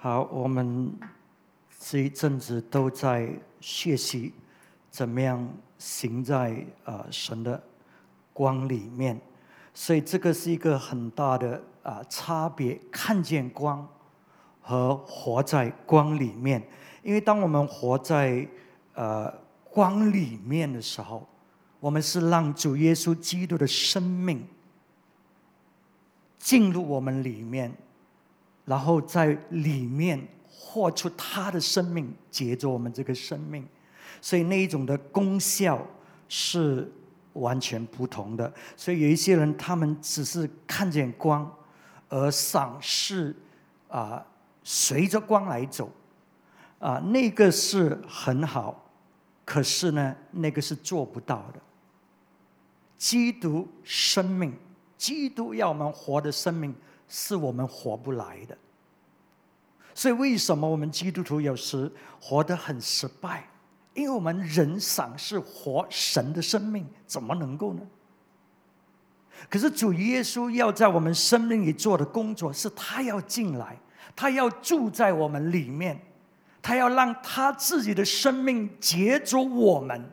好，我们这一阵子都在学习怎么样行在啊神的光里面，所以这个是一个很大的啊差别，看见光和活在光里面。因为当我们活在呃光里面的时候，我们是让主耶稣基督的生命进入我们里面。然后在里面活出他的生命，接着我们这个生命，所以那一种的功效是完全不同的。所以有一些人，他们只是看见光，而赏识啊，随着光来走，啊，那个是很好，可是呢，那个是做不到的。基督生命，基督要我们活的生命。是我们活不来的，所以为什么我们基督徒有时活得很失败？因为我们人赏是活神的生命，怎么能够呢？可是主耶稣要在我们生命里做的工作，是他要进来，他要住在我们里面，他要让他自己的生命接着我们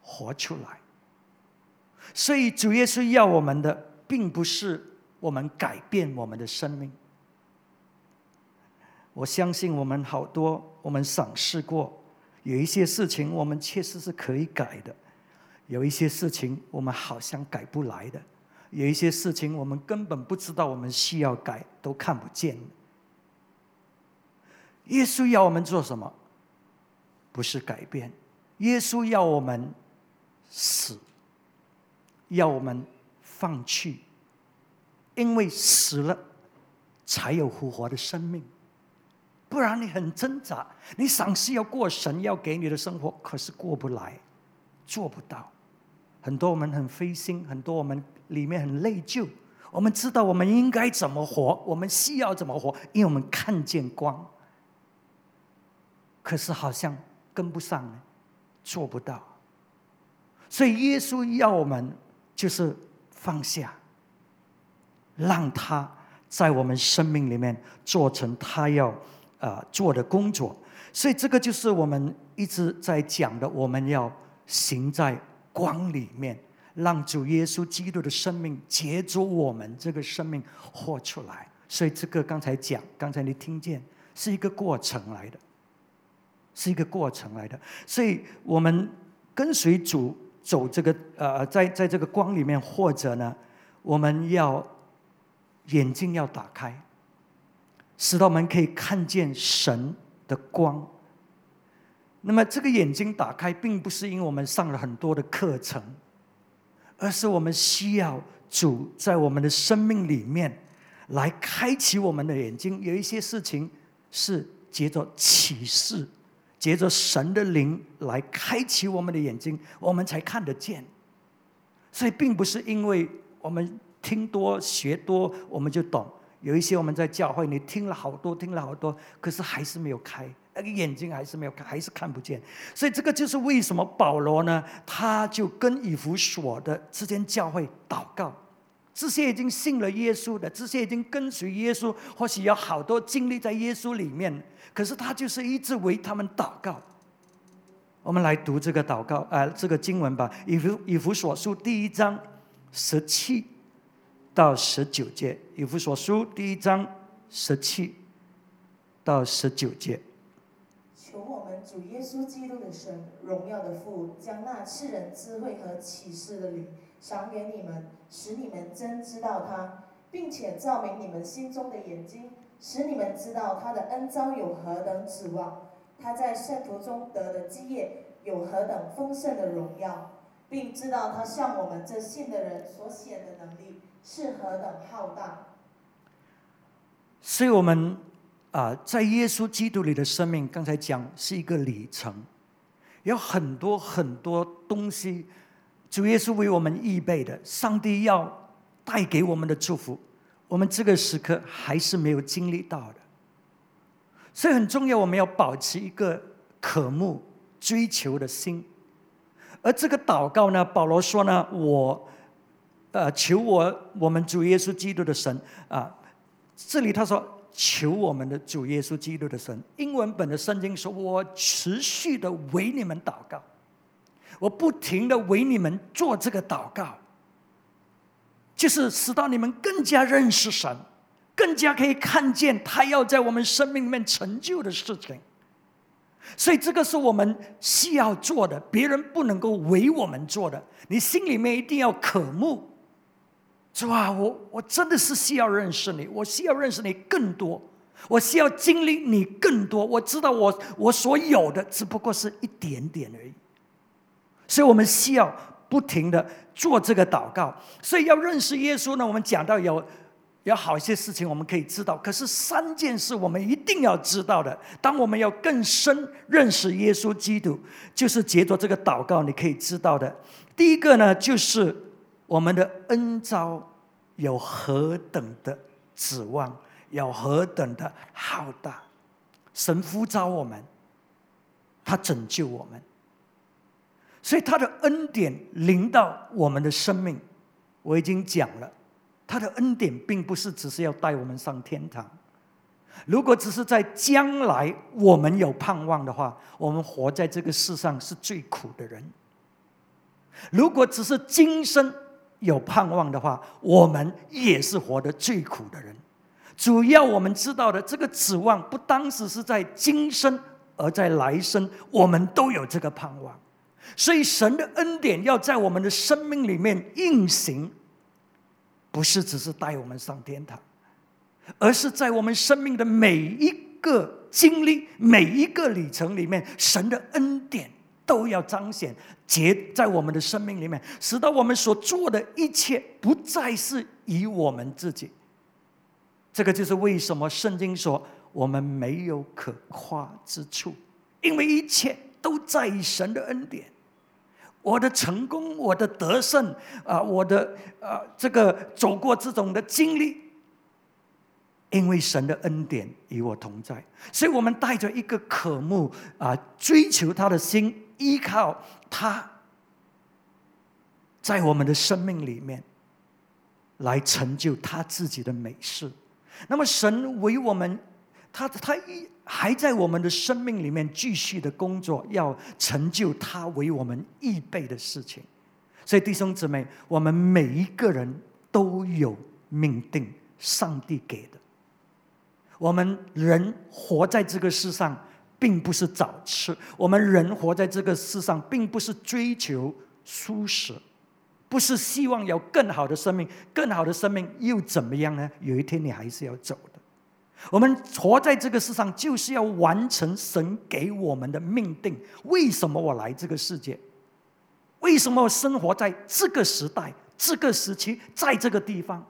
活出来。所以主耶稣要我们的，并不是。我们改变我们的生命。我相信我们好多，我们尝试过，有一些事情我们确实是可以改的，有一些事情我们好像改不来的，有一些事情我们根本不知道我们需要改，都看不见。耶稣要我们做什么？不是改变，耶稣要我们死，要我们放弃。因为死了，才有复活的生命。不然你很挣扎，你尝试要过神要给你的生活，可是过不来，做不到。很多我们很灰心，很多我们里面很内疚。我们知道我们应该怎么活，我们需要怎么活，因为我们看见光。可是好像跟不上，做不到。所以耶稣要我们就是放下。让他在我们生命里面做成他要啊做的工作，所以这个就是我们一直在讲的，我们要行在光里面，让主耶稣基督的生命接住我们这个生命活出来。所以这个刚才讲，刚才你听见是一个过程来的，是一个过程来的。所以我们跟随主走这个呃，在在这个光里面，或者呢，我们要。眼睛要打开，使到我们可以看见神的光。那么，这个眼睛打开，并不是因为我们上了很多的课程，而是我们需要主在我们的生命里面来开启我们的眼睛。有一些事情是借着启示，借着神的灵来开启我们的眼睛，我们才看得见。所以，并不是因为我们。听多学多，我们就懂。有一些我们在教会，你听了好多，听了好多，可是还是没有开，那个眼睛还是没有开，还是看不见。所以这个就是为什么保罗呢？他就跟以弗所的之间教会祷告，这些已经信了耶稣的，这些已经跟随耶稣，或许有好多经历在耶稣里面，可是他就是一直为他们祷告。我们来读这个祷告，呃，这个经文吧，《以弗以弗所书》第一章十七。到十九节，以弗所书第一章十七到十九节。求我们主耶稣基督的神，荣耀的父，将那世人智慧和启示的灵赏给你们，使你们真知道他，并且照明你们心中的眼睛，使你们知道他的恩招有何等指望，他在圣徒中得的基业有何等丰盛的荣耀，并知道他向我们这信的人所显的能力。是何等浩大！所以，我们啊，在耶稣基督里的生命，刚才讲是一个里程，有很多很多东西，主耶稣为我们预备的，上帝要带给我们的祝福，我们这个时刻还是没有经历到的。所以很重要，我们要保持一个渴慕、追求的心。而这个祷告呢，保罗说呢，我。呃，求我我们主耶稣基督的神啊，这里他说求我们的主耶稣基督的神。英文本的圣经说：“我持续的为你们祷告，我不停的为你们做这个祷告，就是使到你们更加认识神，更加可以看见他要在我们生命里面成就的事情。所以这个是我们需要做的，别人不能够为我们做的。你心里面一定要渴慕。”是吧？我我真的是需要认识你，我需要认识你更多，我需要经历你更多。我知道我我所有的只不过是一点点而已，所以我们需要不停的做这个祷告。所以要认识耶稣呢，我们讲到有有好一些事情我们可以知道，可是三件事我们一定要知道的。当我们要更深认识耶稣基督，就是借着这个祷告，你可以知道的。第一个呢，就是。我们的恩招有何等的指望，有何等的浩大？神呼召我们，他拯救我们，所以他的恩典临到我们的生命。我已经讲了，他的恩典并不是只是要带我们上天堂。如果只是在将来我们有盼望的话，我们活在这个世上是最苦的人。如果只是今生，有盼望的话，我们也是活得最苦的人。主要我们知道的这个指望，不单只是在今生，而在来生，我们都有这个盼望。所以神的恩典要在我们的生命里面运行，不是只是带我们上天堂，而是在我们生命的每一个经历、每一个里程里面，神的恩典。都要彰显结在我们的生命里面，使得我们所做的一切不再是以我们自己。这个就是为什么圣经说我们没有可夸之处，因为一切都在于神的恩典。我的成功，我的得胜啊，我的啊这个走过这种的经历，因为神的恩典与我同在，所以我们带着一个渴慕啊追求他的心。依靠他，在我们的生命里面，来成就他自己的美事。那么，神为我们，他他一还在我们的生命里面继续的工作，要成就他为我们预备的事情。所以，弟兄姊妹，我们每一个人都有命定，上帝给的。我们人活在这个世上。并不是早吃。我们人活在这个世上，并不是追求舒适，不是希望有更好的生命。更好的生命又怎么样呢？有一天你还是要走的。我们活在这个世上，就是要完成神给我们的命定。为什么我来这个世界？为什么我生活在这个时代、这个时期，在这个地方？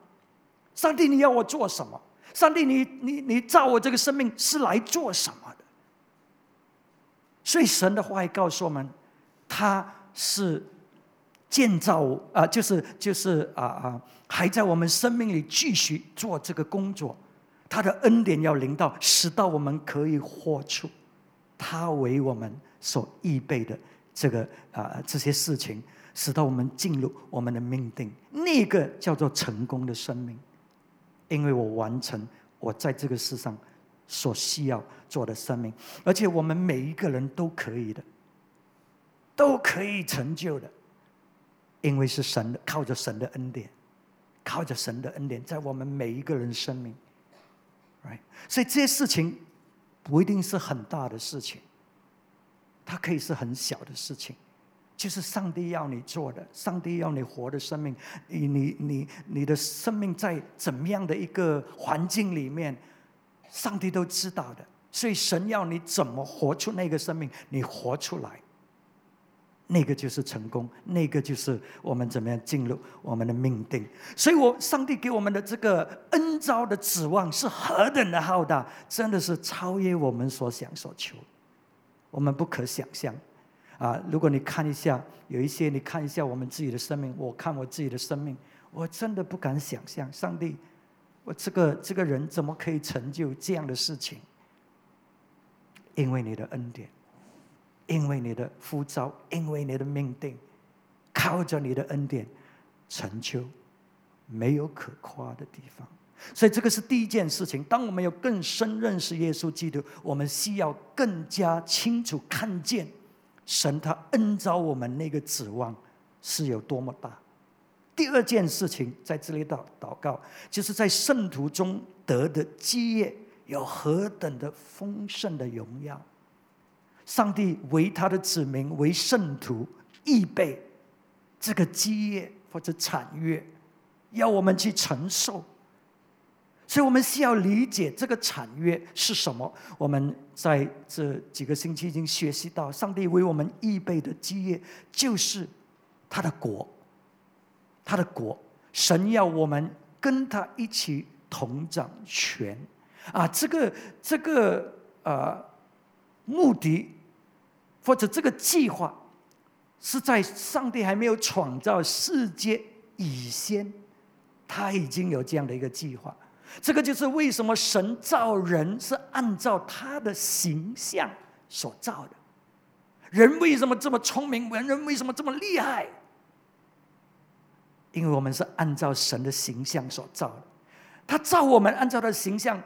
上帝，你要我做什么？上帝，你你你造我这个生命是来做什么？所以神的话也告诉我们，他是建造啊，就是就是啊啊，还在我们生命里继续做这个工作。他的恩典要临到，使到我们可以活出他为我们所预备的这个啊这些事情，使到我们进入我们的命定，那个叫做成功的生命。因为我完成我在这个世上。所需要做的生命，而且我们每一个人都可以的，都可以成就的，因为是神的，靠着神的恩典，靠着神的恩典，在我们每一个人生命，right？所以这些事情不一定是很大的事情，它可以是很小的事情，就是上帝要你做的，上帝要你活的生命，你你你你的生命在怎么样的一个环境里面？上帝都知道的，所以神要你怎么活出那个生命，你活出来，那个就是成功，那个就是我们怎么样进入我们的命定。所以，我上帝给我们的这个恩招的指望是何等的浩大，真的是超越我们所想所求，我们不可想象。啊，如果你看一下，有一些你看一下我们自己的生命，我看我自己的生命，我真的不敢想象，上帝。我这个这个人怎么可以成就这样的事情？因为你的恩典，因为你的呼召，因为你的命定，靠着你的恩典成就，没有可夸的地方。所以这个是第一件事情。当我们有更深认识耶稣基督，我们需要更加清楚看见神他恩召我们那个指望是有多么大。第二件事情在这里祷祷告，就是在圣徒中得的基业有何等的丰盛的荣耀。上帝为他的子民为圣徒预备这个基业或者产业，要我们去承受。所以我们需要理解这个产业是什么。我们在这几个星期已经学习到，上帝为我们预备的基业就是他的国。他的国，神要我们跟他一起同掌权，啊，这个这个呃目的或者这个计划，是在上帝还没有创造世界以前，他已经有这样的一个计划。这个就是为什么神造人是按照他的形象所造的。人为什么这么聪明？人为什么这么厉害？因为我们是按照神的形象所造的，他造我们按照他的形象，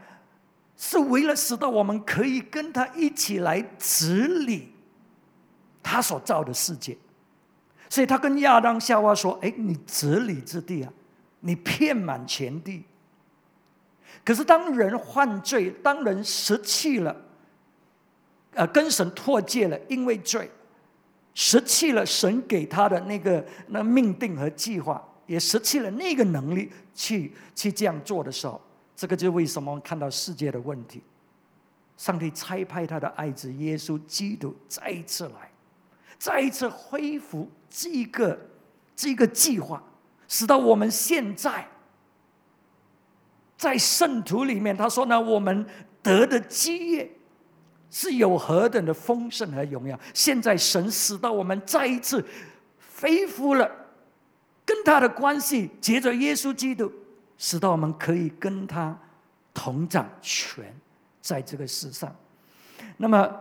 是为了使到我们可以跟他一起来治理他所造的世界。所以他跟亚当夏娃说：“哎，你治理之地啊，你遍满全地。”可是当人犯罪，当人失去了，呃，跟神脱界了，因为罪，失去了神给他的那个那命定和计划。也失去了那个能力去去这样做的时候，这个就是为什么看到世界的问题。上帝差派他的爱子耶稣基督再一次来，再一次恢复这个这个计划，使到我们现在在圣徒里面，他说呢，我们得的基业是有何等的丰盛和荣耀。现在神使到我们再一次恢复了。跟他的关系，借着耶稣基督，使到我们可以跟他同掌权，在这个世上。那么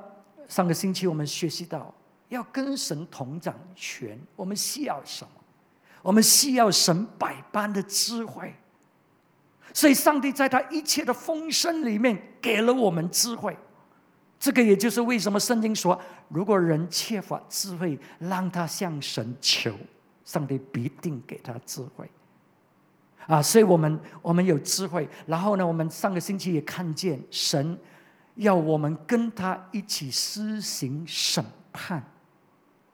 上个星期我们学习到，要跟神同掌权，我们需要什么？我们需要神百般的智慧。所以，上帝在他一切的丰盛里面给了我们智慧。这个也就是为什么圣经说，如果人缺乏智慧，让他向神求。上帝必定给他智慧，啊！所以我们我们有智慧。然后呢，我们上个星期也看见神要我们跟他一起施行审判，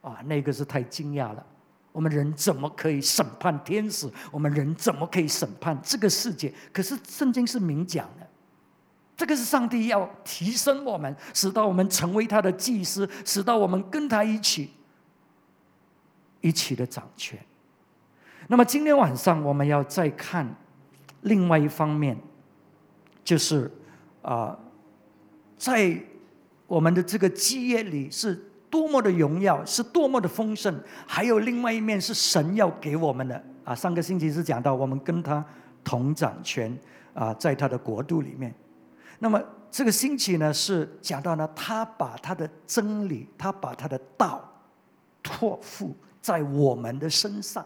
啊，那个是太惊讶了。我们人怎么可以审判天使？我们人怎么可以审判这个世界？可是圣经是明讲的，这个是上帝要提升我们，使到我们成为他的祭司，使到我们跟他一起。一起的掌权。那么今天晚上我们要再看另外一方面，就是啊，在我们的这个基业里是多么的荣耀，是多么的丰盛。还有另外一面是神要给我们的啊。上个星期是讲到我们跟他同掌权啊，在他的国度里面。那么这个星期呢是讲到呢，他把他的真理，他把他的道托付。在我们的身上，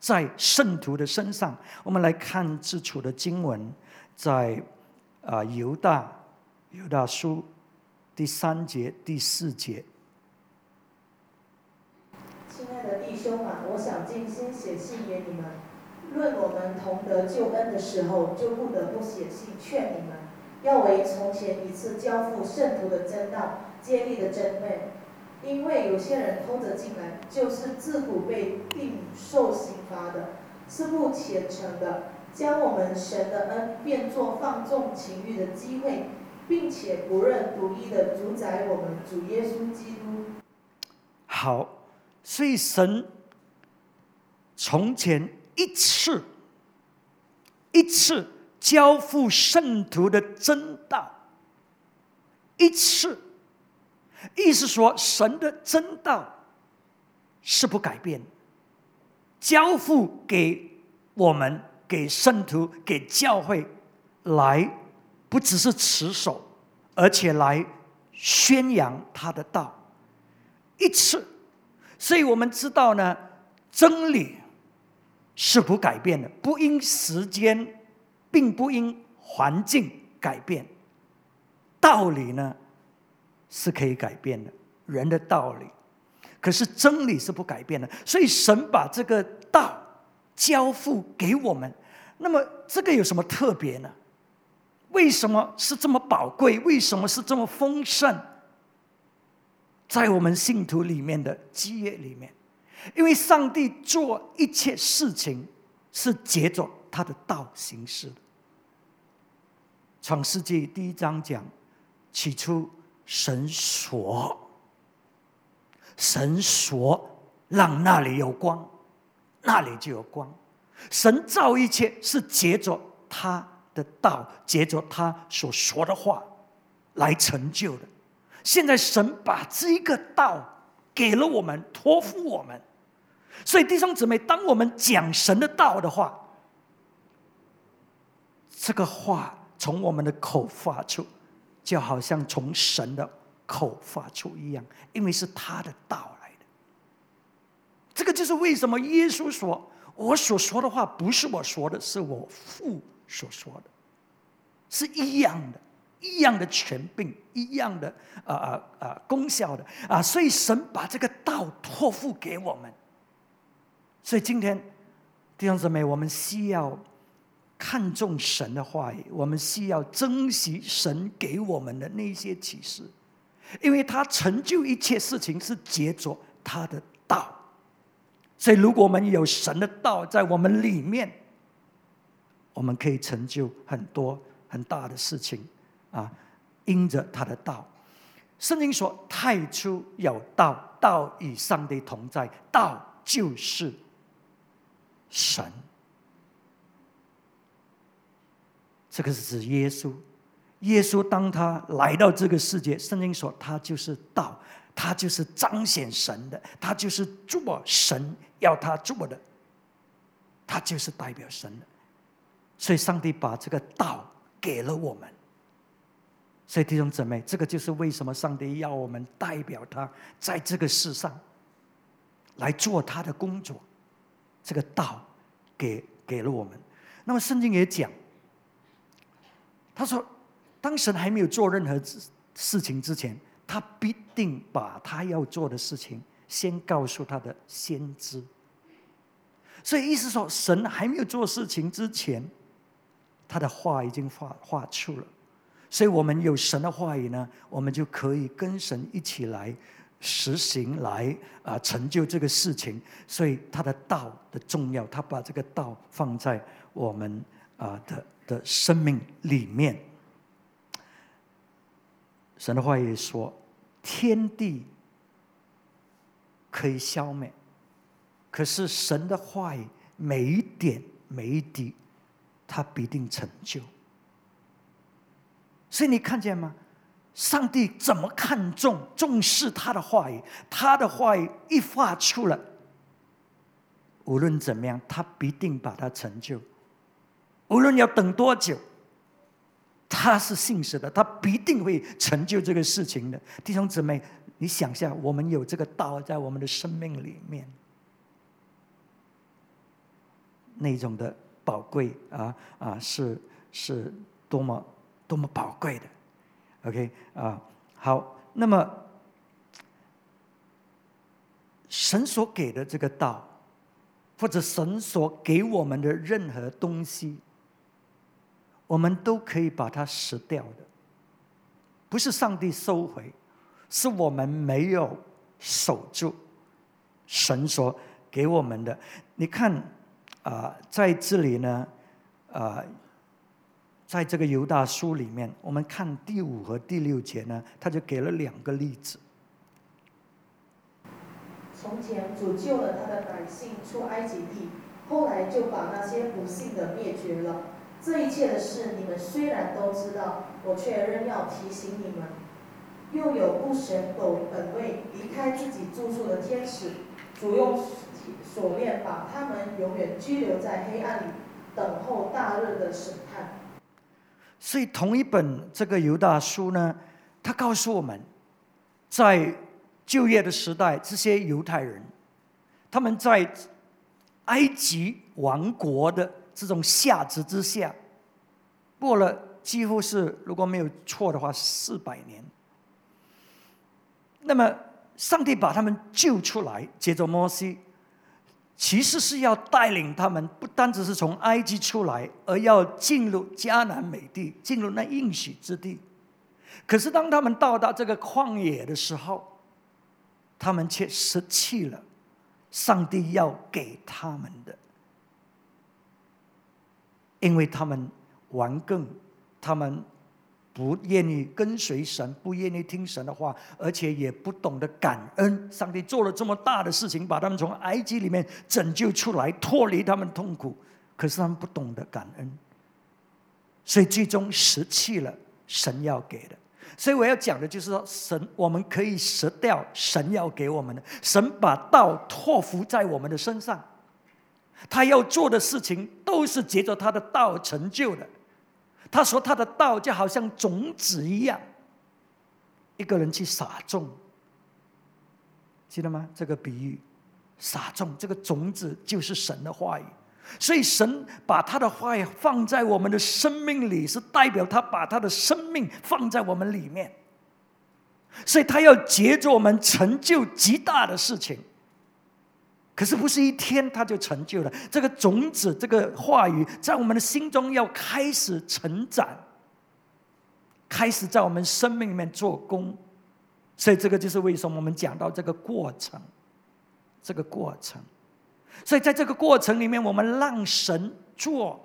在圣徒的身上，我们来看自处的经文，在啊犹大犹大书第三节第四节。亲爱的弟兄啊，我想尽心写信给你们，论我们同得救恩的时候，就不得不写信劝你们，要为从前一次交付圣徒的真道，接力的真备。因为有些人偷着进来，就是自古被定受刑罚的，是不虔诚的，将我们神的恩变作放纵情欲的机会，并且不认独一的主宰我们主耶稣基督。好，所以神从前一次一次交付圣徒的真道，一次。意思说，神的真道是不改变，交付给我们、给圣徒、给教会来，不只是持守，而且来宣扬他的道。一次，所以我们知道呢，真理是不改变的，不因时间并不因环境改变，道理呢是可以改变的，人的道理，可是真理是不改变的。所以神把这个道交付给我们，那么这个有什么特别呢？为什么是这么宝贵？为什么是这么丰盛？在我们信徒里面的基业里面，因为上帝做一切事情是借着他的道行事的。创世纪第一章讲，起初神说，神说让那里有光，那里就有光。神造一切是结着他的道，结着他所说的话来成就的。现在神把这个道给了我们，托付我们，所以弟兄姊妹，当我们讲神的道的话，这个话从我们的口发出，就好像从神的口发出一样，因为是他的道来的。这个就是为什么耶稣说：“我所说的话不是我说的，是我父所说的，是一样的。”一样的权柄，一样的啊啊啊功效的啊，所以神把这个道托付给我们。所以今天弟兄姊妹，我们需要看重神的话语，我们需要珍惜神给我们的那些启示，因为他成就一切事情是借着他的道。所以，如果我们有神的道在我们里面，我们可以成就很多很大的事情。啊，因着他的道，圣经说：“太初有道，道与上帝同在，道就是神。”这个是指耶稣。耶稣当他来到这个世界，圣经说他就是道，他就是彰显神的，他就是做神要他做的，他就是代表神的。所以，上帝把这个道给了我们。所以弟兄姊妹，这个就是为什么上帝要我们代表他在这个世上来做他的工作。这个道给给了我们。那么圣经也讲，他说，当神还没有做任何事情之前，他必定把他要做的事情先告诉他的先知。所以意思说，神还没有做事情之前，他的话已经画画出了。所以我们有神的话语呢，我们就可以跟神一起来实行，来啊成就这个事情。所以他的道的重要，他把这个道放在我们啊的的生命里面。神的话语说：天地可以消灭，可是神的话语每一点每一滴，他必定成就。所以你看见吗？上帝怎么看重、重视他的话语？他的话语一发出了，无论怎么样，他必定把它成就。无论要等多久，他是信实的，他必定会成就这个事情的。弟兄姊妹，你想一下，我们有这个道在我们的生命里面，那种的宝贵啊啊，是是多么。多么宝贵的，OK 啊，好，那么神所给的这个道，或者神所给我们的任何东西，我们都可以把它失掉的，不是上帝收回，是我们没有守住神所给我们的。你看啊，在这里呢，啊。在这个犹大书里面，我们看第五和第六节呢，他就给了两个例子。从前主救了他的百姓出埃及地，后来就把那些不幸的灭绝了。这一切的事，你们虽然都知道，我却仍要提醒你们。又有不神本本位离开自己住处的天使，主用锁链把他们永远拘留在黑暗里，等候大日的审判。所以，同一本这个犹大书呢，他告诉我们，在就业的时代，这些犹太人，他们在埃及王国的这种下旨之下，过了几乎是如果没有错的话四百年。那么上帝把他们救出来，接着摩西，其实是要带领他们，不单只是从埃及出来，而要进入迦南美地，进入那应许之地。可是当他们到达这个旷野的时候，他们却失去了上帝要给他们的，因为他们顽梗，他们。不愿意跟随神，不愿意听神的话，而且也不懂得感恩。上帝做了这么大的事情，把他们从埃及里面拯救出来，脱离他们痛苦，可是他们不懂得感恩，所以最终失去了神要给的。所以我要讲的就是说，神我们可以舍掉神要给我们的。神把道托付在我们的身上，他要做的事情都是结着他的道成就的。他说：“他的道就好像种子一样，一个人去撒种，记得吗？这个比喻，撒种这个种子就是神的话语，所以神把他的话语放在我们的生命里，是代表他把他的生命放在我们里面，所以他要结着我们成就极大的事情。”可是不是一天他就成就了这个种子，这个话语在我们的心中要开始成长，开始在我们生命里面做工，所以这个就是为什么我们讲到这个过程，这个过程，所以在这个过程里面，我们让神做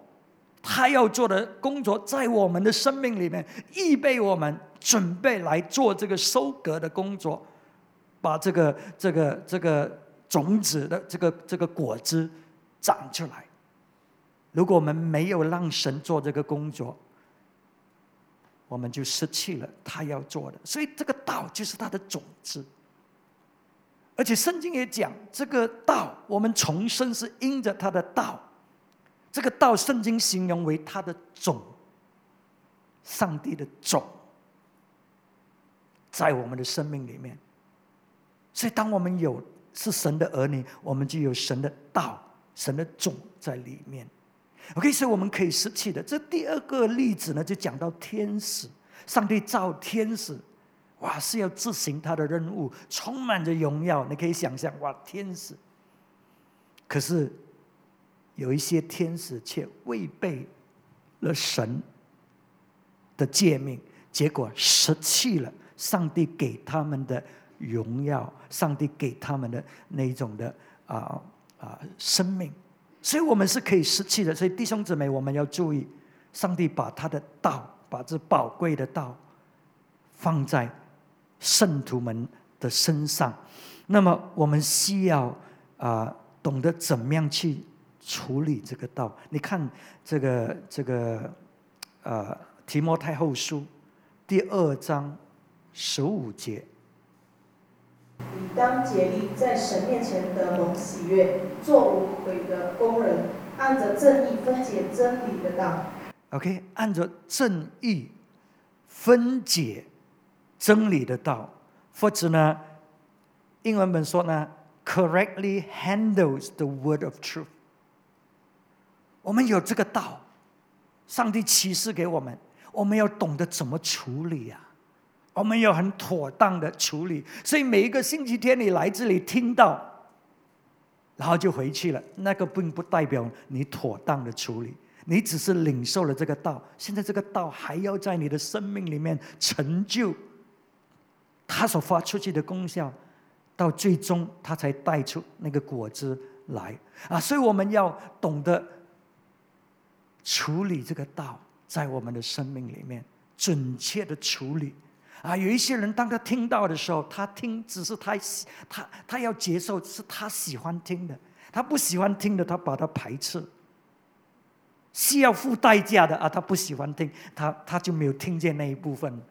他要做的工作，在我们的生命里面预备我们，准备来做这个收割的工作，把这个这个这个。种子的这个这个果子长出来。如果我们没有让神做这个工作，我们就失去了他要做的。所以这个道就是他的种子。而且圣经也讲，这个道我们重生是因着他的道。这个道圣经形容为他的种，上帝的种，在我们的生命里面。所以当我们有。是神的儿女，我们就有神的道、神的种在里面。OK，所以我们可以失去的。这第二个例子呢，就讲到天使，上帝造天使，哇，是要执行他的任务，充满着荣耀。你可以想象，哇，天使。可是有一些天使却违背了神的诫命，结果失去了上帝给他们的。荣耀，上帝给他们的那一种的啊啊生命，所以我们是可以失去的。所以弟兄姊妹，我们要注意，上帝把他的道，把这宝贵的道放在圣徒们的身上。那么我们需要啊懂得怎么样去处理这个道。你看这个这个呃提摩太后书第二章十五节。你当竭力在神面前得蒙喜悦，做无悔的工人，按着正义分解真理的道。OK，按着正义分解真理的道，或者呢，英文本说呢，correctly handles the word of truth。我们有这个道，上帝启示给我们，我们要懂得怎么处理呀。我们要很妥当的处理，所以每一个星期天你来这里听到，然后就回去了，那个并不代表你妥当的处理，你只是领受了这个道。现在这个道还要在你的生命里面成就，它所发出去的功效，到最终它才带出那个果子来啊！所以我们要懂得处理这个道，在我们的生命里面准确的处理。啊，有一些人，当他听到的时候，他听只是他喜，他他要接受是他喜欢听的，他不喜欢听的，他把它排斥。需要付代价的啊，他不喜欢听，他他就没有听见那一部分，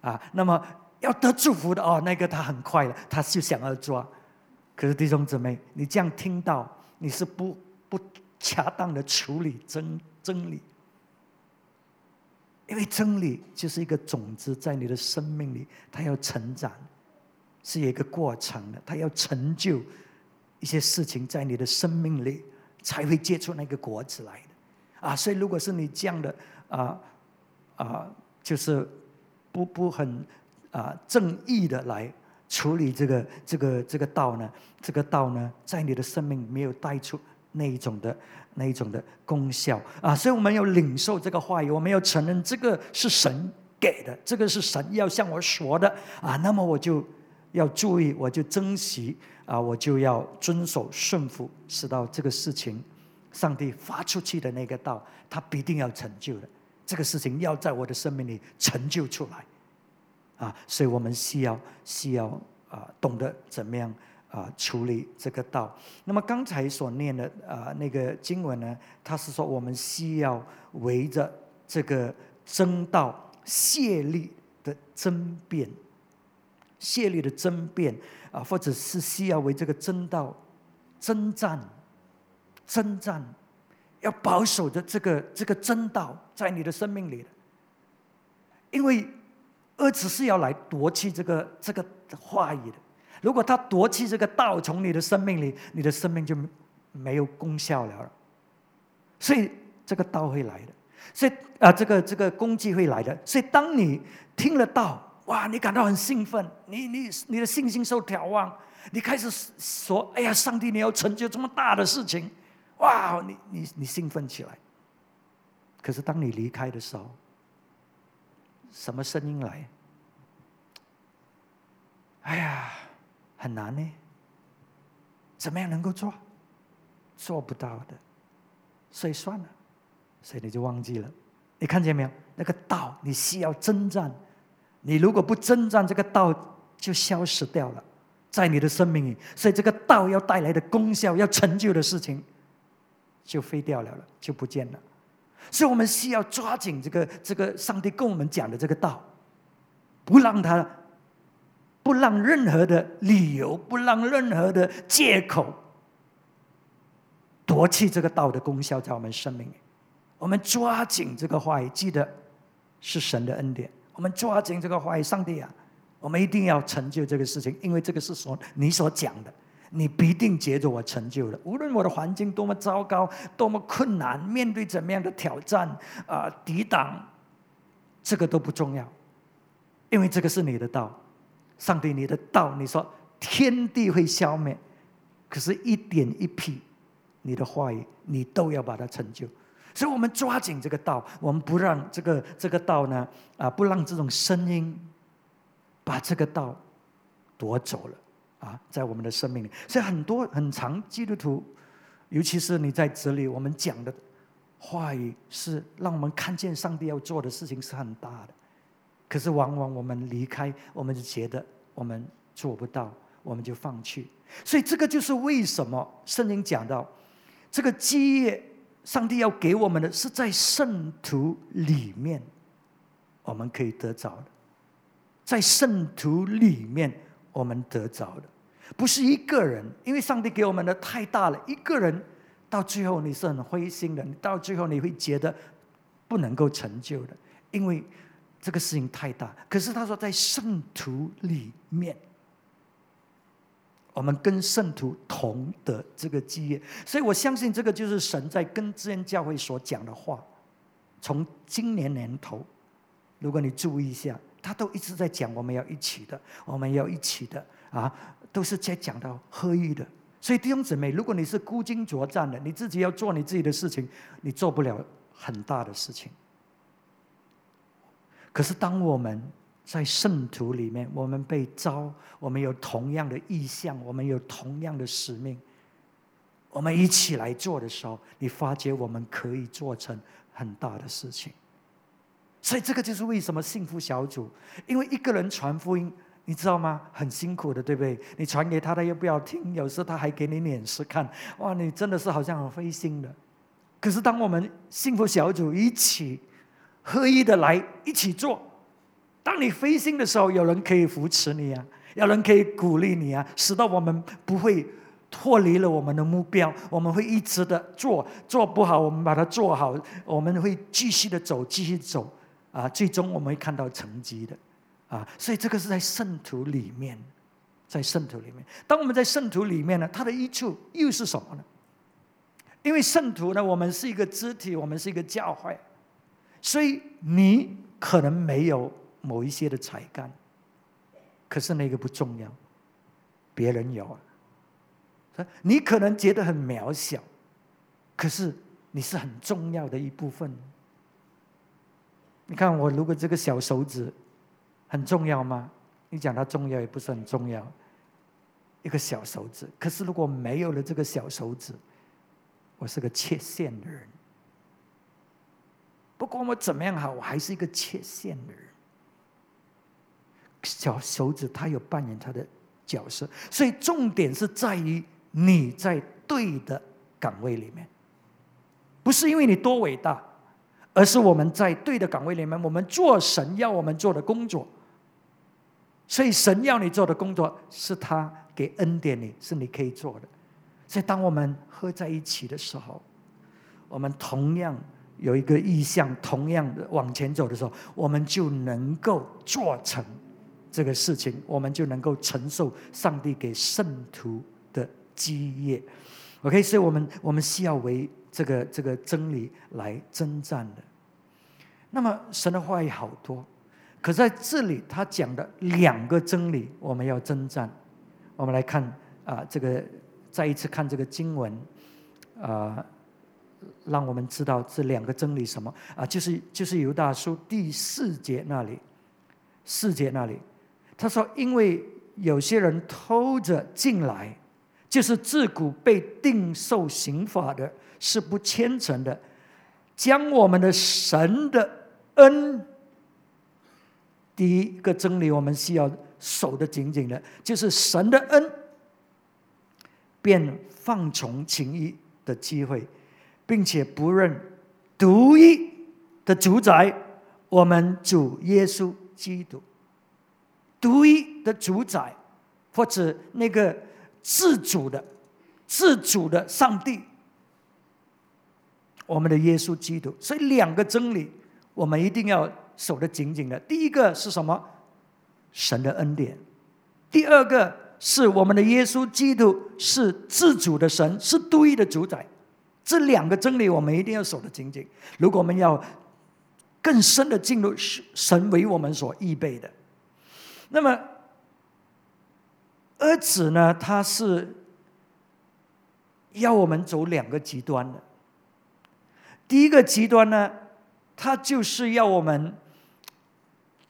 啊，那么要得祝福的哦，那个他很快了，他就想要抓。可是弟兄姊妹，你这样听到，你是不不恰当的处理真真理。因为真理就是一个种子，在你的生命里，它要成长，是有一个过程的。它要成就一些事情，在你的生命里才会结出那个果子来的。啊，所以如果是你这样的啊啊，就是不不很啊正义的来处理这个这个这个道呢？这个道呢，在你的生命没有带出那一种的那一种的功效啊，所以我们要领受这个话语，我们要承认这个是神给的，这个是神要向我说的啊，那么我就要注意，我就珍惜啊，我就要遵守顺服，使到这个事情。上帝发出去的那个道，他必定要成就的。这个事情要在我的生命里成就出来，啊，所以我们需要需要啊，懂得怎么样啊处理这个道。那么刚才所念的啊那个经文呢，他是说我们需要围着这个争道谢力的争辩，谢力的争辩啊，或者是需要为这个争道征战。征战，要保守着这个这个真道在你的生命里，因为恶只是要来夺去这个这个话语的。如果他夺去这个道从你的生命里，你的生命就没有功效了。所以这个道会来的，所以啊，这个这个功绩会来的。所以当你听了道，哇，你感到很兴奋，你你你的信心受挑旺，你开始说：“哎呀，上帝，你要成就这么大的事情。”哇，你你你兴奋起来。可是当你离开的时候，什么声音来？哎呀，很难呢。怎么样能够做？做不到的，所以算了，所以你就忘记了。你看见没有？那个道你需要征战，你如果不征战，这个道就消失掉了，在你的生命里。所以这个道要带来的功效，要成就的事情。就飞掉了了，就不见了。所以我们需要抓紧这个这个上帝跟我们讲的这个道，不让他，不让任何的理由，不让任何的借口夺去这个道的功效在我们生命里。我们抓紧这个话语，记得是神的恩典。我们抓紧这个话语，上帝啊，我们一定要成就这个事情，因为这个是所你所讲的。你必定接着我成就的，无论我的环境多么糟糕，多么困难，面对怎么样的挑战啊，抵挡，这个都不重要，因为这个是你的道，上帝你的道，你说天地会消灭，可是一点一匹，你的话语，你都要把它成就，所以我们抓紧这个道，我们不让这个这个道呢，啊，不让这种声音把这个道夺走了。啊，在我们的生命里，所以很多很长基督徒，尤其是你在这里，我们讲的话语是让我们看见上帝要做的事情是很大的，可是往往我们离开，我们就觉得我们做不到，我们就放弃。所以这个就是为什么圣经讲到这个基业，上帝要给我们的是在圣徒里面，我们可以得着的，在圣徒里面。我们得着的不是一个人，因为上帝给我们的太大了。一个人到最后你是很灰心的，你到最后你会觉得不能够成就的，因为这个事情太大。可是他说，在圣徒里面，我们跟圣徒同的这个基业，所以我相信这个就是神在跟之恩教会所讲的话。从今年年头，如果你注意一下。他都一直在讲，我们要一起的，我们要一起的啊，都是在讲到合一的。所以弟兄姊妹，如果你是孤军作战的，你自己要做你自己的事情，你做不了很大的事情。可是当我们在圣徒里面，我们被招，我们有同样的意向，我们有同样的使命，我们一起来做的时候，你发觉我们可以做成很大的事情。所以这个就是为什么幸福小组，因为一个人传福音，你知道吗？很辛苦的，对不对？你传给他，他又不要听，有时候他还给你脸色看，哇，你真的是好像很灰心的。可是当我们幸福小组一起合一的来一起做，当你灰心的时候，有人可以扶持你啊，有人可以鼓励你啊，使到我们不会脱离了我们的目标，我们会一直的做，做不好我们把它做好，我们会继续的走，继续走。啊，最终我们会看到成绩的，啊，所以这个是在圣徒里面，在圣徒里面。当我们在圣徒里面呢，它的益处又是什么呢？因为圣徒呢，我们是一个肢体，我们是一个教会，所以你可能没有某一些的才干，可是那个不重要，别人有啊。你可能觉得很渺小，可是你是很重要的一部分。你看我如果这个小手指很重要吗？你讲它重要也不是很重要，一个小手指。可是如果没有了这个小手指，我是个缺陷的人。不管我怎么样好，我还是一个缺陷的人。小手指它有扮演它的角色，所以重点是在于你在对的岗位里面，不是因为你多伟大，而是我们在对的岗位里面，我们做神要我们做的工作。所以神要你做的工作是他给恩典你，是你可以做的。所以当我们合在一起的时候，我们同样。有一个意向，同样的往前走的时候，我们就能够做成这个事情，我们就能够承受上帝给圣徒的基业。OK，所以我们我们需要为这个这个真理来征战的。那么神的话语好多，可在这里他讲的两个真理，我们要征战。我们来看啊，这个再一次看这个经文啊。让我们知道这两个真理什么啊？就是就是犹大书第四节那里，四节那里，他说：“因为有些人偷着进来，就是自古被定受刑罚的，是不虔诚的，将我们的神的恩，第一个真理我们需要守得紧紧的，就是神的恩，便放从情义的机会。”并且不认独一的主宰，我们主耶稣基督，独一的主宰，或者那个自主的、自主的上帝，我们的耶稣基督。所以两个真理，我们一定要守得紧紧的。第一个是什么？神的恩典。第二个是我们的耶稣基督是自主的神，是独一的主宰。这两个真理，我们一定要守得紧紧。如果我们要更深的进入神为我们所预备的，那么儿子呢？他是要我们走两个极端的。第一个极端呢，他就是要我们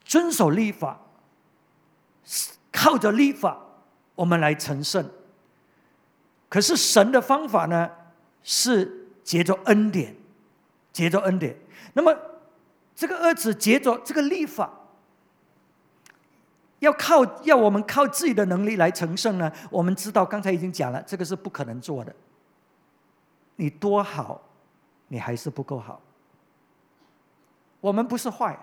遵守律法，靠着立法我们来成圣。可是神的方法呢？是结着恩典，结着恩典。那么，这个儿子结着这个立法，要靠要我们靠自己的能力来成圣呢？我们知道，刚才已经讲了，这个是不可能做的。你多好，你还是不够好。我们不是坏，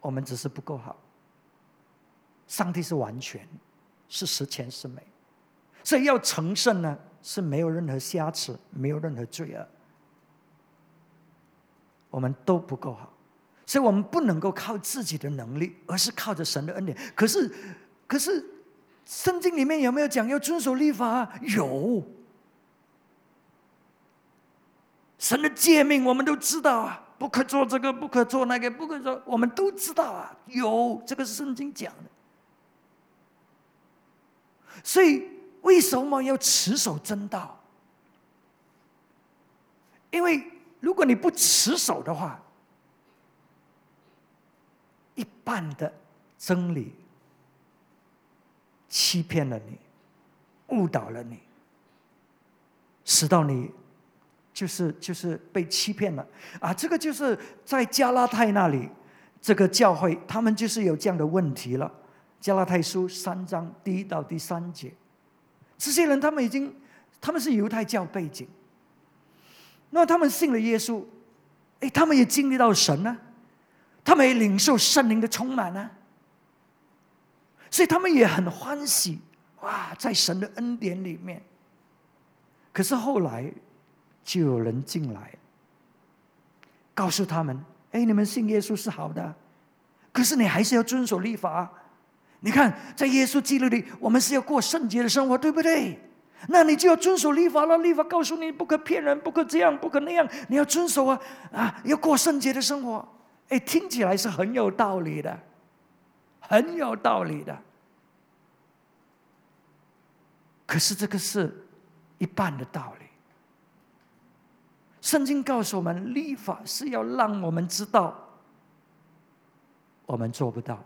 我们只是不够好。上帝是完全，是十全十美，所以要成圣呢？是没有任何瑕疵，没有任何罪恶，我们都不够好，所以我们不能够靠自己的能力，而是靠着神的恩典。可是，可是，圣经里面有没有讲要遵守律法？有，神的诫命我们都知道啊，不可做这个，不可做那个，不可做，我们都知道啊，有这个是圣经讲的，所以。为什么要持守真道？因为如果你不持守的话，一半的真理欺骗了你，误导了你，使到你就是就是被欺骗了啊！这个就是在加拉太那里，这个教会他们就是有这样的问题了。加拉太书三章第一到第三节。这些人，他们已经，他们是犹太教背景，那他们信了耶稣，哎，他们也经历到神呢，他们也领受圣灵的充满呢，所以他们也很欢喜，哇，在神的恩典里面。可是后来，就有人进来，告诉他们，哎，你们信耶稣是好的，可是你还是要遵守律法。你看，在耶稣基督里，我们是要过圣洁的生活，对不对？那你就要遵守律法了。律法告诉你，不可骗人，不可这样，不可那样，你要遵守啊！啊，要过圣洁的生活。哎，听起来是很有道理的，很有道理的。可是这个是一半的道理。圣经告诉我们，立法是要让我们知道，我们做不到。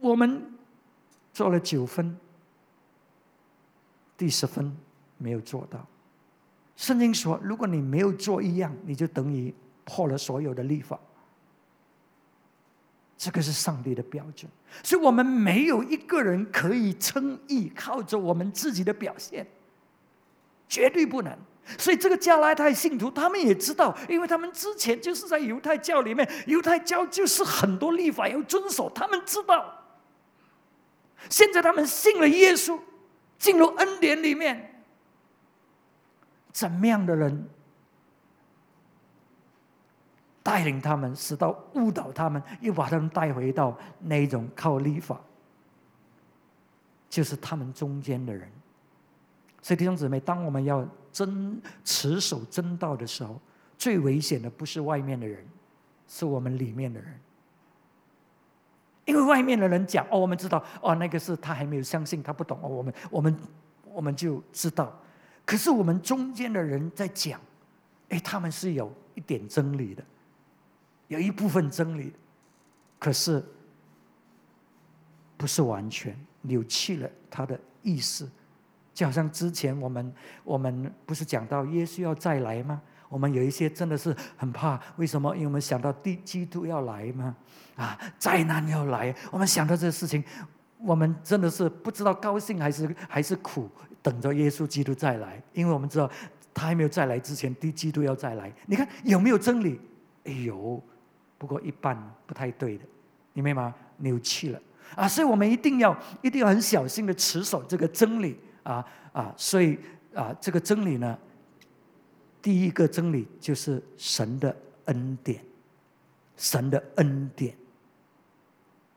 我们做了九分，第十分没有做到。圣经说，如果你没有做一样，你就等于破了所有的立法。这个是上帝的标准，所以我们没有一个人可以称义，靠着我们自己的表现。绝对不能，所以这个加拉太信徒他们也知道，因为他们之前就是在犹太教里面，犹太教就是很多立法要遵守，他们知道。现在他们信了耶稣，进入恩典里面，怎么样的人带领他们，使到误导他们，又把他们带回到那种靠立法，就是他们中间的人。所以弟兄姊妹，当我们要真持守真道的时候，最危险的不是外面的人，是我们里面的人。因为外面的人讲哦，我们知道哦，那个是他还没有相信，他不懂哦，我们我们我们就知道。可是我们中间的人在讲，哎，他们是有一点真理的，有一部分真理，可是不是完全扭曲了他的意思。就好像之前我们我们不是讲到耶稣要再来吗？我们有一些真的是很怕，为什么？因为我们想到第基督要来嘛？啊，灾难要来，我们想到这个事情，我们真的是不知道高兴还是还是苦，等着耶稣基督再来。因为我们知道他还没有再来之前，第基督要再来。你看有没有真理？哎呦，不过一半不太对的，明白吗？扭曲了啊！所以我们一定要一定要很小心的持守这个真理。啊啊，所以啊，这个真理呢，第一个真理就是神的恩典，神的恩典。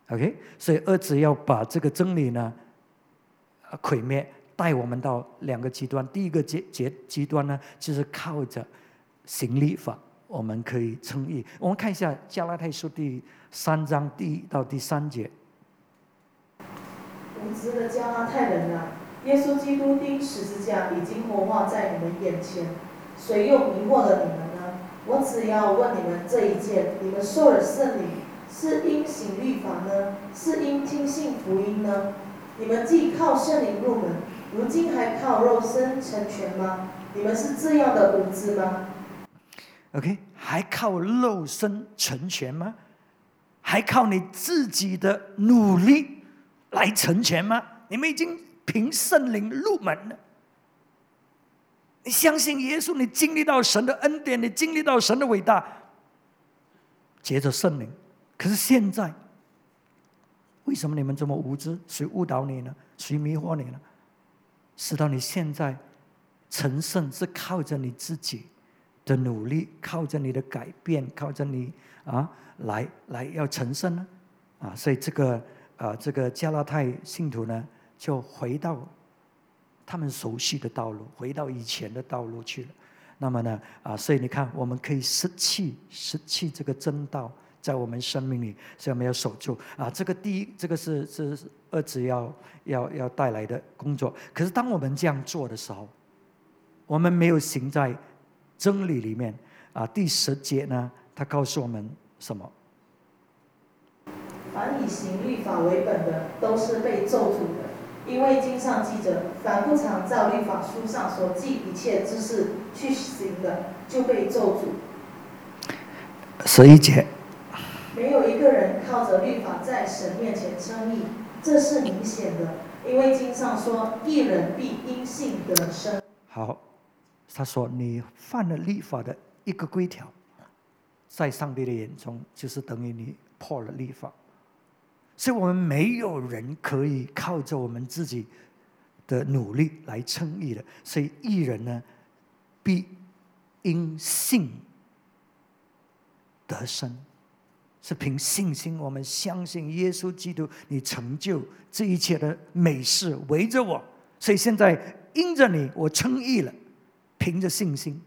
OK，所以儿子要把这个真理呢，毁灭，带我们到两个极端。第一个极极极端呢，就是靠着行立法，我们可以称义。我们看一下加拉太书第三章第一到第三节。无知的加拉太人啊！耶稣基督钉十字架已经活化在你们眼前，谁又迷惑了你们呢？我只要问你们这一件：你们受了圣灵，是因行律法呢，是因听信福音呢？你们既靠圣灵入门，如今还靠肉身成全吗？你们是这样的无知吗？OK，还靠肉身成全吗？还靠你自己的努力来成全吗？你们已经。凭圣灵入门了，你相信耶稣，你经历到神的恩典，你经历到神的伟大，接着圣灵。可是现在，为什么你们这么无知？谁误导你呢？谁迷惑你呢？使到你现在成圣是靠着你自己的努力，靠着你的改变，靠着你啊来来要成圣呢？啊，所以这个啊，这个加拉太信徒呢？就回到他们熟悉的道路，回到以前的道路去了。那么呢，啊，所以你看，我们可以失去失去这个真道在我们生命里，所以我们要守住啊。这个第一，这个是是二子要要要带来的工作。可是当我们这样做的时候，我们没有行在真理里面啊。第十节呢，他告诉我们什么？凡以行律法为本的，都是被咒诅的。因为经上记着，凡不常照律法书上所记一切知识去行的，就被咒诅。十一节。没有一个人靠着律法在神面前称义，这是明显的。因为经上说，一人必因信得生。好，他说你犯了律法的一个规条，在上帝的眼中，就是等于你破了律法。所以我们没有人可以靠着我们自己的努力来称义的。所以艺人呢，必因信得生，是凭信心。我们相信耶稣基督，你成就这一切的美事围着我。所以现在因着你，我称义了，凭着信心。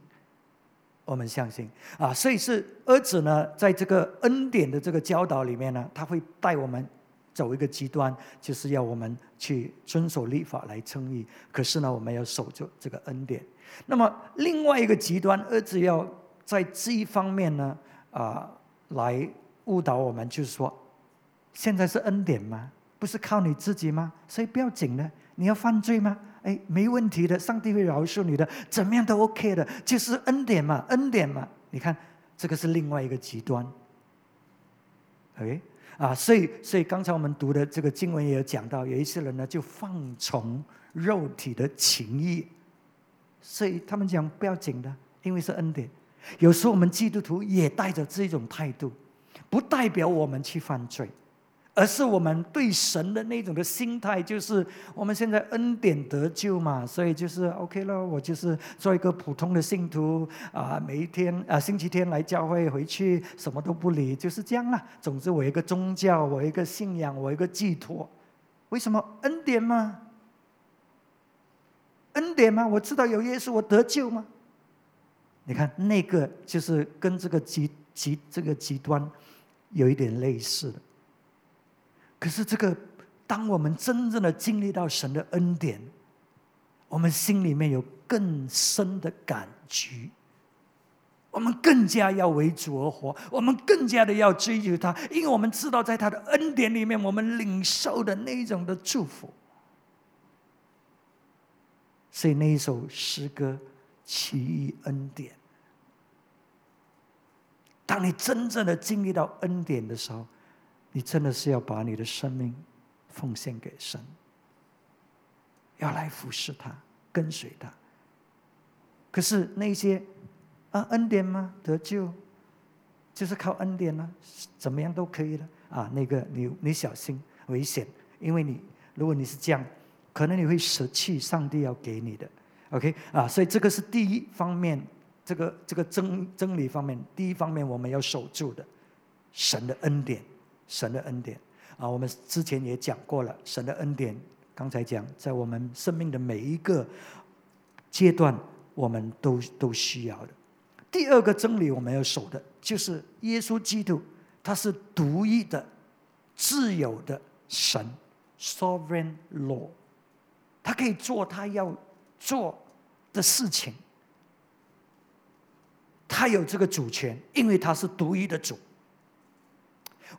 我们相信啊，所以是儿子呢，在这个恩典的这个教导里面呢，他会带我们走一个极端，就是要我们去遵守律法来称义。可是呢，我们要守住这个恩典。那么另外一个极端，儿子要在这一方面呢，啊，来误导我们，就是说，现在是恩典吗？不是靠你自己吗？所以不要紧的，你要犯罪吗？哎，没问题的，上帝会饶恕你的，怎么样都 OK 的，就是恩典嘛，恩典嘛。你看，这个是另外一个极端。OK，啊，所以，所以刚才我们读的这个经文也有讲到，有一些人呢就放从肉体的情欲，所以他们讲不要紧的，因为是恩典。有时候我们基督徒也带着这种态度，不代表我们去犯罪。而是我们对神的那种的心态，就是我们现在恩典得救嘛，所以就是 OK 了。我就是做一个普通的信徒啊，每一天啊，星期天来教会，回去什么都不理，就是这样了。总之，我一个宗教，我一个信仰，我一个寄托。为什么恩典吗？恩典吗？我知道有耶稣，我得救吗？你看，那个就是跟这个极极这个极端有一点类似的。可是，这个当我们真正的经历到神的恩典，我们心里面有更深的感觉，我们更加要为主而活，我们更加的要追求他，因为我们知道，在他的恩典里面，我们领受的那一种的祝福。所以那一首诗歌《奇异恩典》，当你真正的经历到恩典的时候。你真的是要把你的生命奉献给神，要来服侍他，跟随他。可是那些啊，恩典吗？得救就是靠恩典呢？怎么样都可以的啊。那个你你小心危险，因为你如果你是这样，可能你会舍弃上帝要给你的。OK 啊，所以这个是第一方面，这个这个真真理方面，第一方面我们要守住的神的恩典。神的恩典啊，我们之前也讲过了。神的恩典，刚才讲，在我们生命的每一个阶段，我们都都需要的。第二个真理我们要守的，就是耶稣基督，他是独一的、自由的神 （Sovereign Law），他可以做他要做的事情，他有这个主权，因为他是独一的主。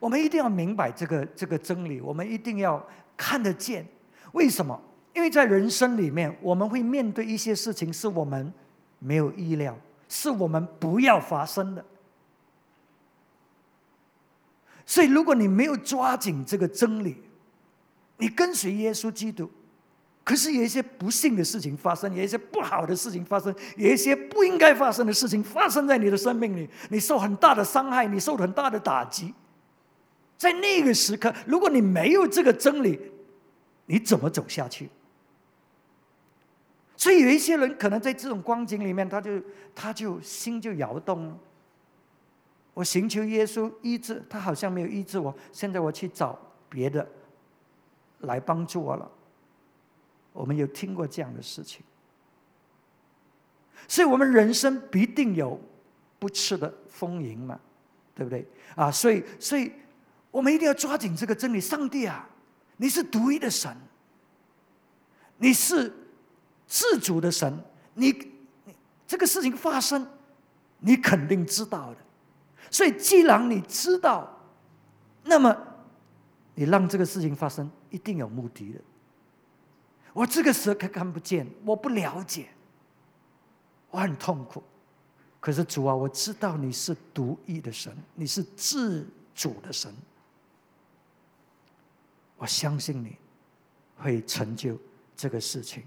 我们一定要明白这个这个真理，我们一定要看得见。为什么？因为在人生里面，我们会面对一些事情，是我们没有意料，是我们不要发生的。所以，如果你没有抓紧这个真理，你跟随耶稣基督，可是有一些不幸的事情发生，有一些不好的事情发生，有一些不应该发生的事情发生在你的生命里，你受很大的伤害，你受很大的打击。在那个时刻，如果你没有这个真理，你怎么走下去？所以有一些人可能在这种光景里面，他就他就心就摇动了。我寻求耶稣医治，他好像没有医治我，现在我去找别的来帮助我了。我们有听过这样的事情，所以我们人生必定有不吃的丰盈嘛，对不对？啊，所以所以。我们一定要抓紧这个真理，上帝啊，你是独一的神，你是自主的神，你你这个事情发生，你肯定知道的。所以，既然你知道，那么你让这个事情发生，一定有目的的。我这个时候看看不见，我不了解，我很痛苦。可是主啊，我知道你是独一的神，你是自主的神。我相信你会成就这个事情。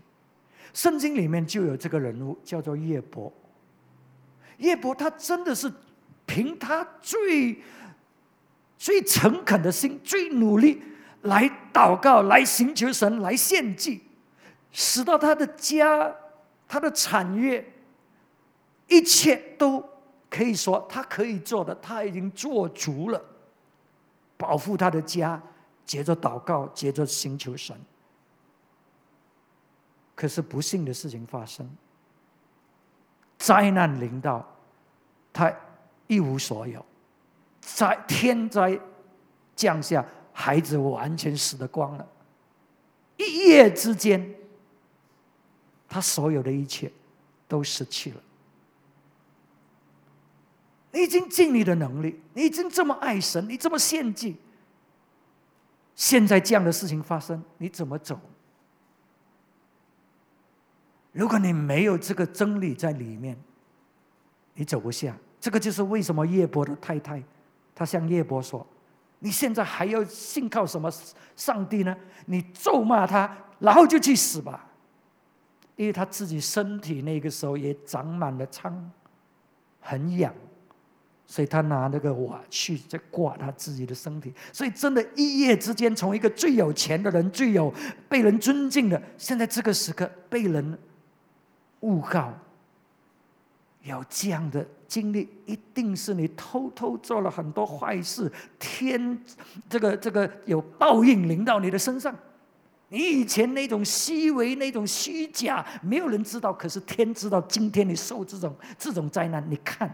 圣经里面就有这个人物，叫做叶伯。叶伯他真的是凭他最最诚恳的心、最努力来祷告、来寻求神、来献祭，使到他的家、他的产业，一切都可以说他可以做的，他已经做足了，保护他的家。接着祷告，接着寻求神。可是不幸的事情发生，灾难临到，他一无所有，灾天灾降下，孩子完全死得光了，一夜之间，他所有的一切都失去了。你已经尽你的能力，你已经这么爱神，你这么献祭，现在这样的事情发生，你怎么走？如果你没有这个真理在里面，你走不下。这个就是为什么叶伯的太太，她向叶伯说：“你现在还要信靠什么上帝呢？你咒骂他，然后就去死吧。”因为他自己身体那个时候也长满了疮，很痒。所以他拿那个瓦去在挂他自己的身体，所以真的，一夜之间从一个最有钱的人、最有被人尊敬的，现在这个时刻被人诬告，有这样的经历，一定是你偷偷做了很多坏事，天这个这个有报应临到你的身上。你以前那种虚伪、那种虚假，没有人知道，可是天知道。今天你受这种这种灾难，你看。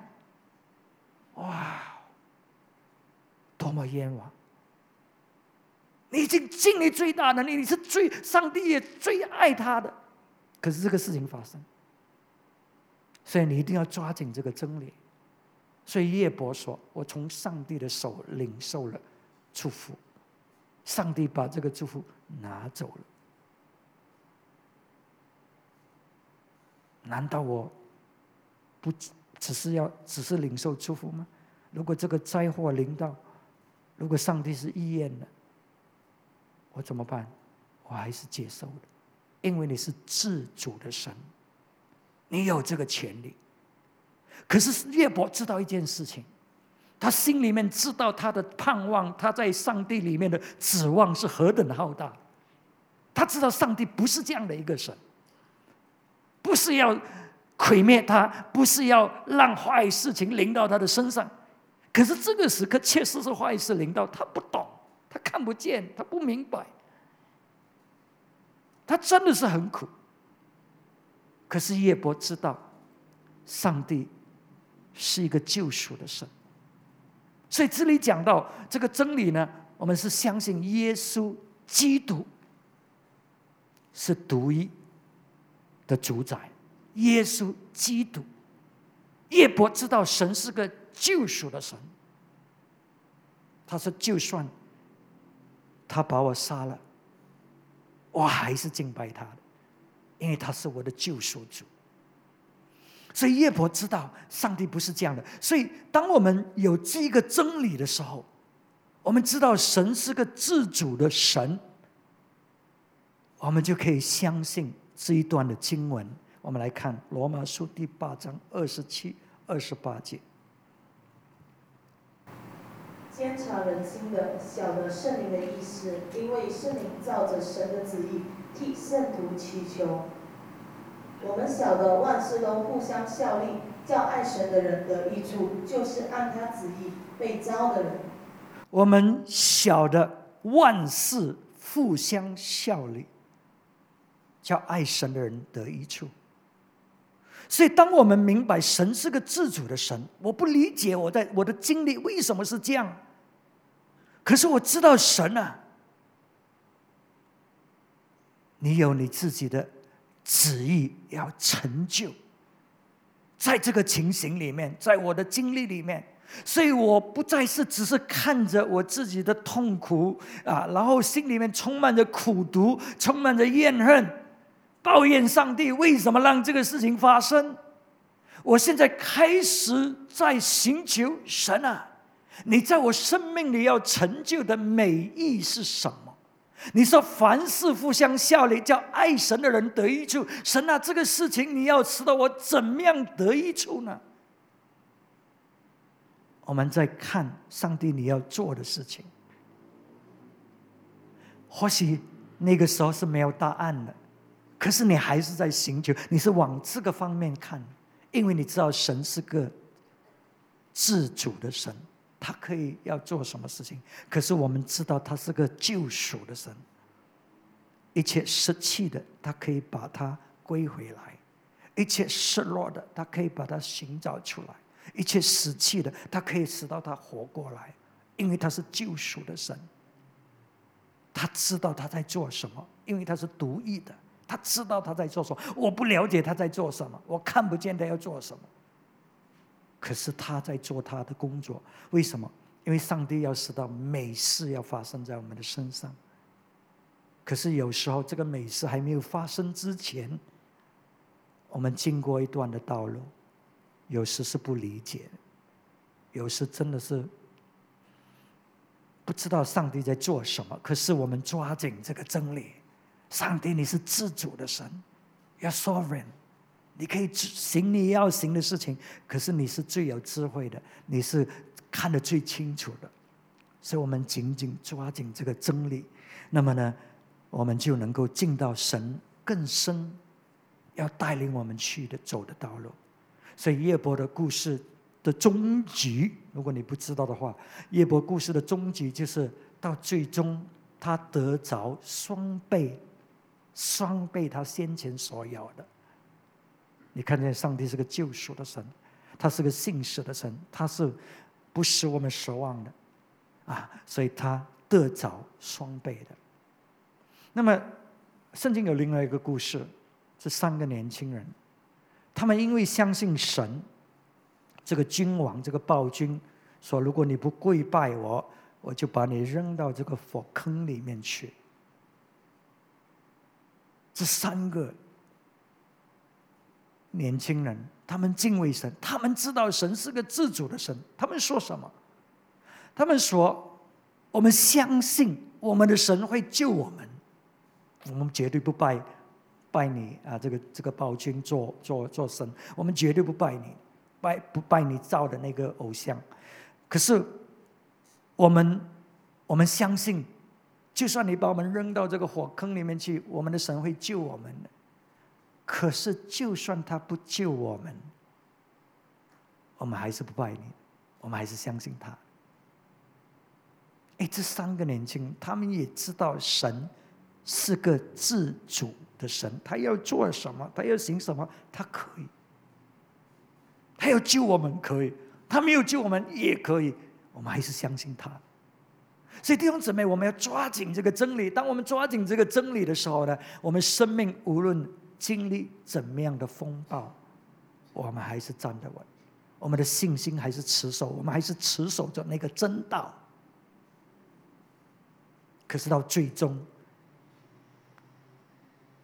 哇，多么冤枉！你已经尽你最大能力，你是最上帝也最爱他的，可是这个事情发生，所以你一定要抓紧这个真理。所以叶伯说：“我从上帝的手领受了祝福，上帝把这个祝福拿走了。难道我不？”只是要只是领受祝福吗？如果这个灾祸临到，如果上帝是意愿的，我怎么办？我还是接受的，因为你是自主的神，你有这个权利。可是约伯知道一件事情，他心里面知道他的盼望，他在上帝里面的指望是何等浩大。他知道上帝不是这样的一个神，不是要。毁灭他，不是要让坏事情临到他的身上，可是这个时刻确实是坏事临到他，不懂，他看不见，他不明白，他真的是很苦。可是叶伯知道，上帝是一个救赎的神，所以这里讲到这个真理呢，我们是相信耶稣基督是独一的主宰。耶稣基督，叶伯知道神是个救赎的神。他说：“就算他把我杀了，我还是敬拜他的，因为他是我的救赎主。”所以叶伯知道上帝不是这样的。所以当我们有这个真理的时候，我们知道神是个自主的神，我们就可以相信这一段的经文。我们来看《罗马书》第八章二十七、二十八节。监察人心的，晓得圣灵的意思，因为圣灵照着神的旨意替圣徒祈求。我们晓得万事都互相效力，叫爱神的人得益处，就是按他旨意被招的人。我们晓得万事互相效力，叫爱神的人得益处。所以，当我们明白神是个自主的神，我不理解我在我的经历为什么是这样。可是我知道神啊，你有你自己的旨意要成就，在这个情形里面，在我的经历里面，所以我不再是只是看着我自己的痛苦啊，然后心里面充满着苦毒，充满着怨恨。抱怨上帝为什么让这个事情发生？我现在开始在寻求神啊！你在我生命里要成就的美意是什么？你说凡事互相效力，叫爱神的人得益处。神啊，这个事情你要知道我怎么样得益处呢？我们在看上帝你要做的事情，或许那个时候是没有答案的。可是你还是在寻求，你是往这个方面看，因为你知道神是个自主的神，他可以要做什么事情。可是我们知道他是个救赎的神，一切失去的，他可以把它归回来；一切失落的，他可以把它寻找出来。一切死去的，他可以使到他活过来，因为他是救赎的神。他知道他在做什么，因为他是独一的，他知道他在做什么。我不了解他在做什么，我看不见他要做什么。可是他在做他的工作，为什么？因为上帝要使到美事要发生在我们的身上。可是有时候这个美事还没有发生之前，我们经过一段的道路，有时是不理解，有时真的是不知道上帝在做什么。可是我们抓紧这个真理，上帝你是自主的神，You're sovereign。你可以行你要行的事情，可是你是最有智慧的，你是看得最清楚的，所以我们紧紧抓紧这个真理，那么呢，我们就能够进到神更深要带领我们去的走的道路。所以叶伯的故事的终局，如果你不知道的话，叶伯故事的终局就是到最终他得着双倍，双倍他先前所有的。你看见上帝是个救赎的神，他是个信实的神，他是不使我们失望的，啊，所以他得着双倍的。那么，圣经有另外一个故事，这三个年轻人，他们因为相信神，这个君王这个暴君说：“如果你不跪拜我，我就把你扔到这个火坑里面去。”这三个。年轻人，他们敬畏神，他们知道神是个自主的神。他们说什么？他们说：“我们相信我们的神会救我们，我们绝对不拜拜你啊！这个这个暴君做做做神，我们绝对不拜你，拜不拜你造的那个偶像。可是我们我们相信，就算你把我们扔到这个火坑里面去，我们的神会救我们的。”可是，就算他不救我们，我们还是不拜你，我们还是相信他。哎，这三个年轻人，他们也知道神是个自主的神，他要做什么，他要行什么，他可以，他要救我们可以，他没有救我们也可以，我们还是相信他。所以弟兄姊妹，我们要抓紧这个真理。当我们抓紧这个真理的时候呢，我们生命无论。经历怎么样的风暴，我们还是站得稳，我们的信心还是持守，我们还是持守着那个真道。可是到最终，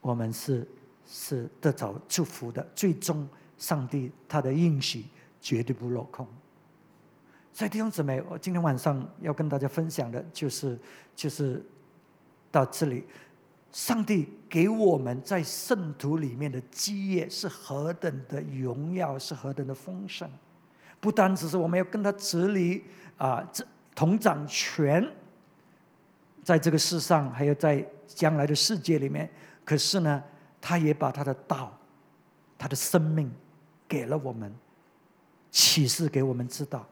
我们是是得着祝福的。最终，上帝他的应许绝对不落空。所以弟兄姊妹，我今天晚上要跟大家分享的就是就是到这里。上帝给我们在圣徒里面的基业是何等的荣耀，是何等的丰盛。不单只是我们要跟他治理啊，这同掌权，在这个世上，还有在将来的世界里面。可是呢，他也把他的道、他的生命给了我们，启示给我们知道。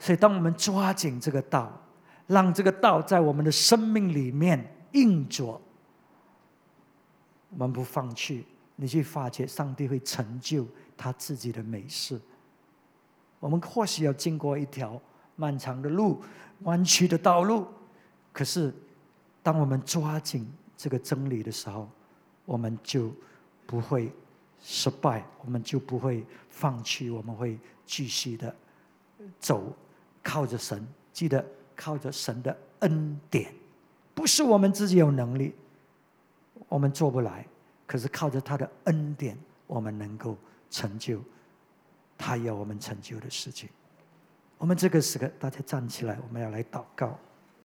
所以，当我们抓紧这个道，让这个道在我们的生命里面印着。我们不放弃，你去发觉上帝会成就他自己的美事。我们或许要经过一条漫长的路、弯曲的道路，可是当我们抓紧这个真理的时候，我们就不会失败，我们就不会放弃，我们会继续的走，靠着神，记得靠着神的恩典，不是我们自己有能力。我们做不来，可是靠着他的恩典，我们能够成就他要我们成就的事情。我们这个时刻，大家站起来，我们要来祷告。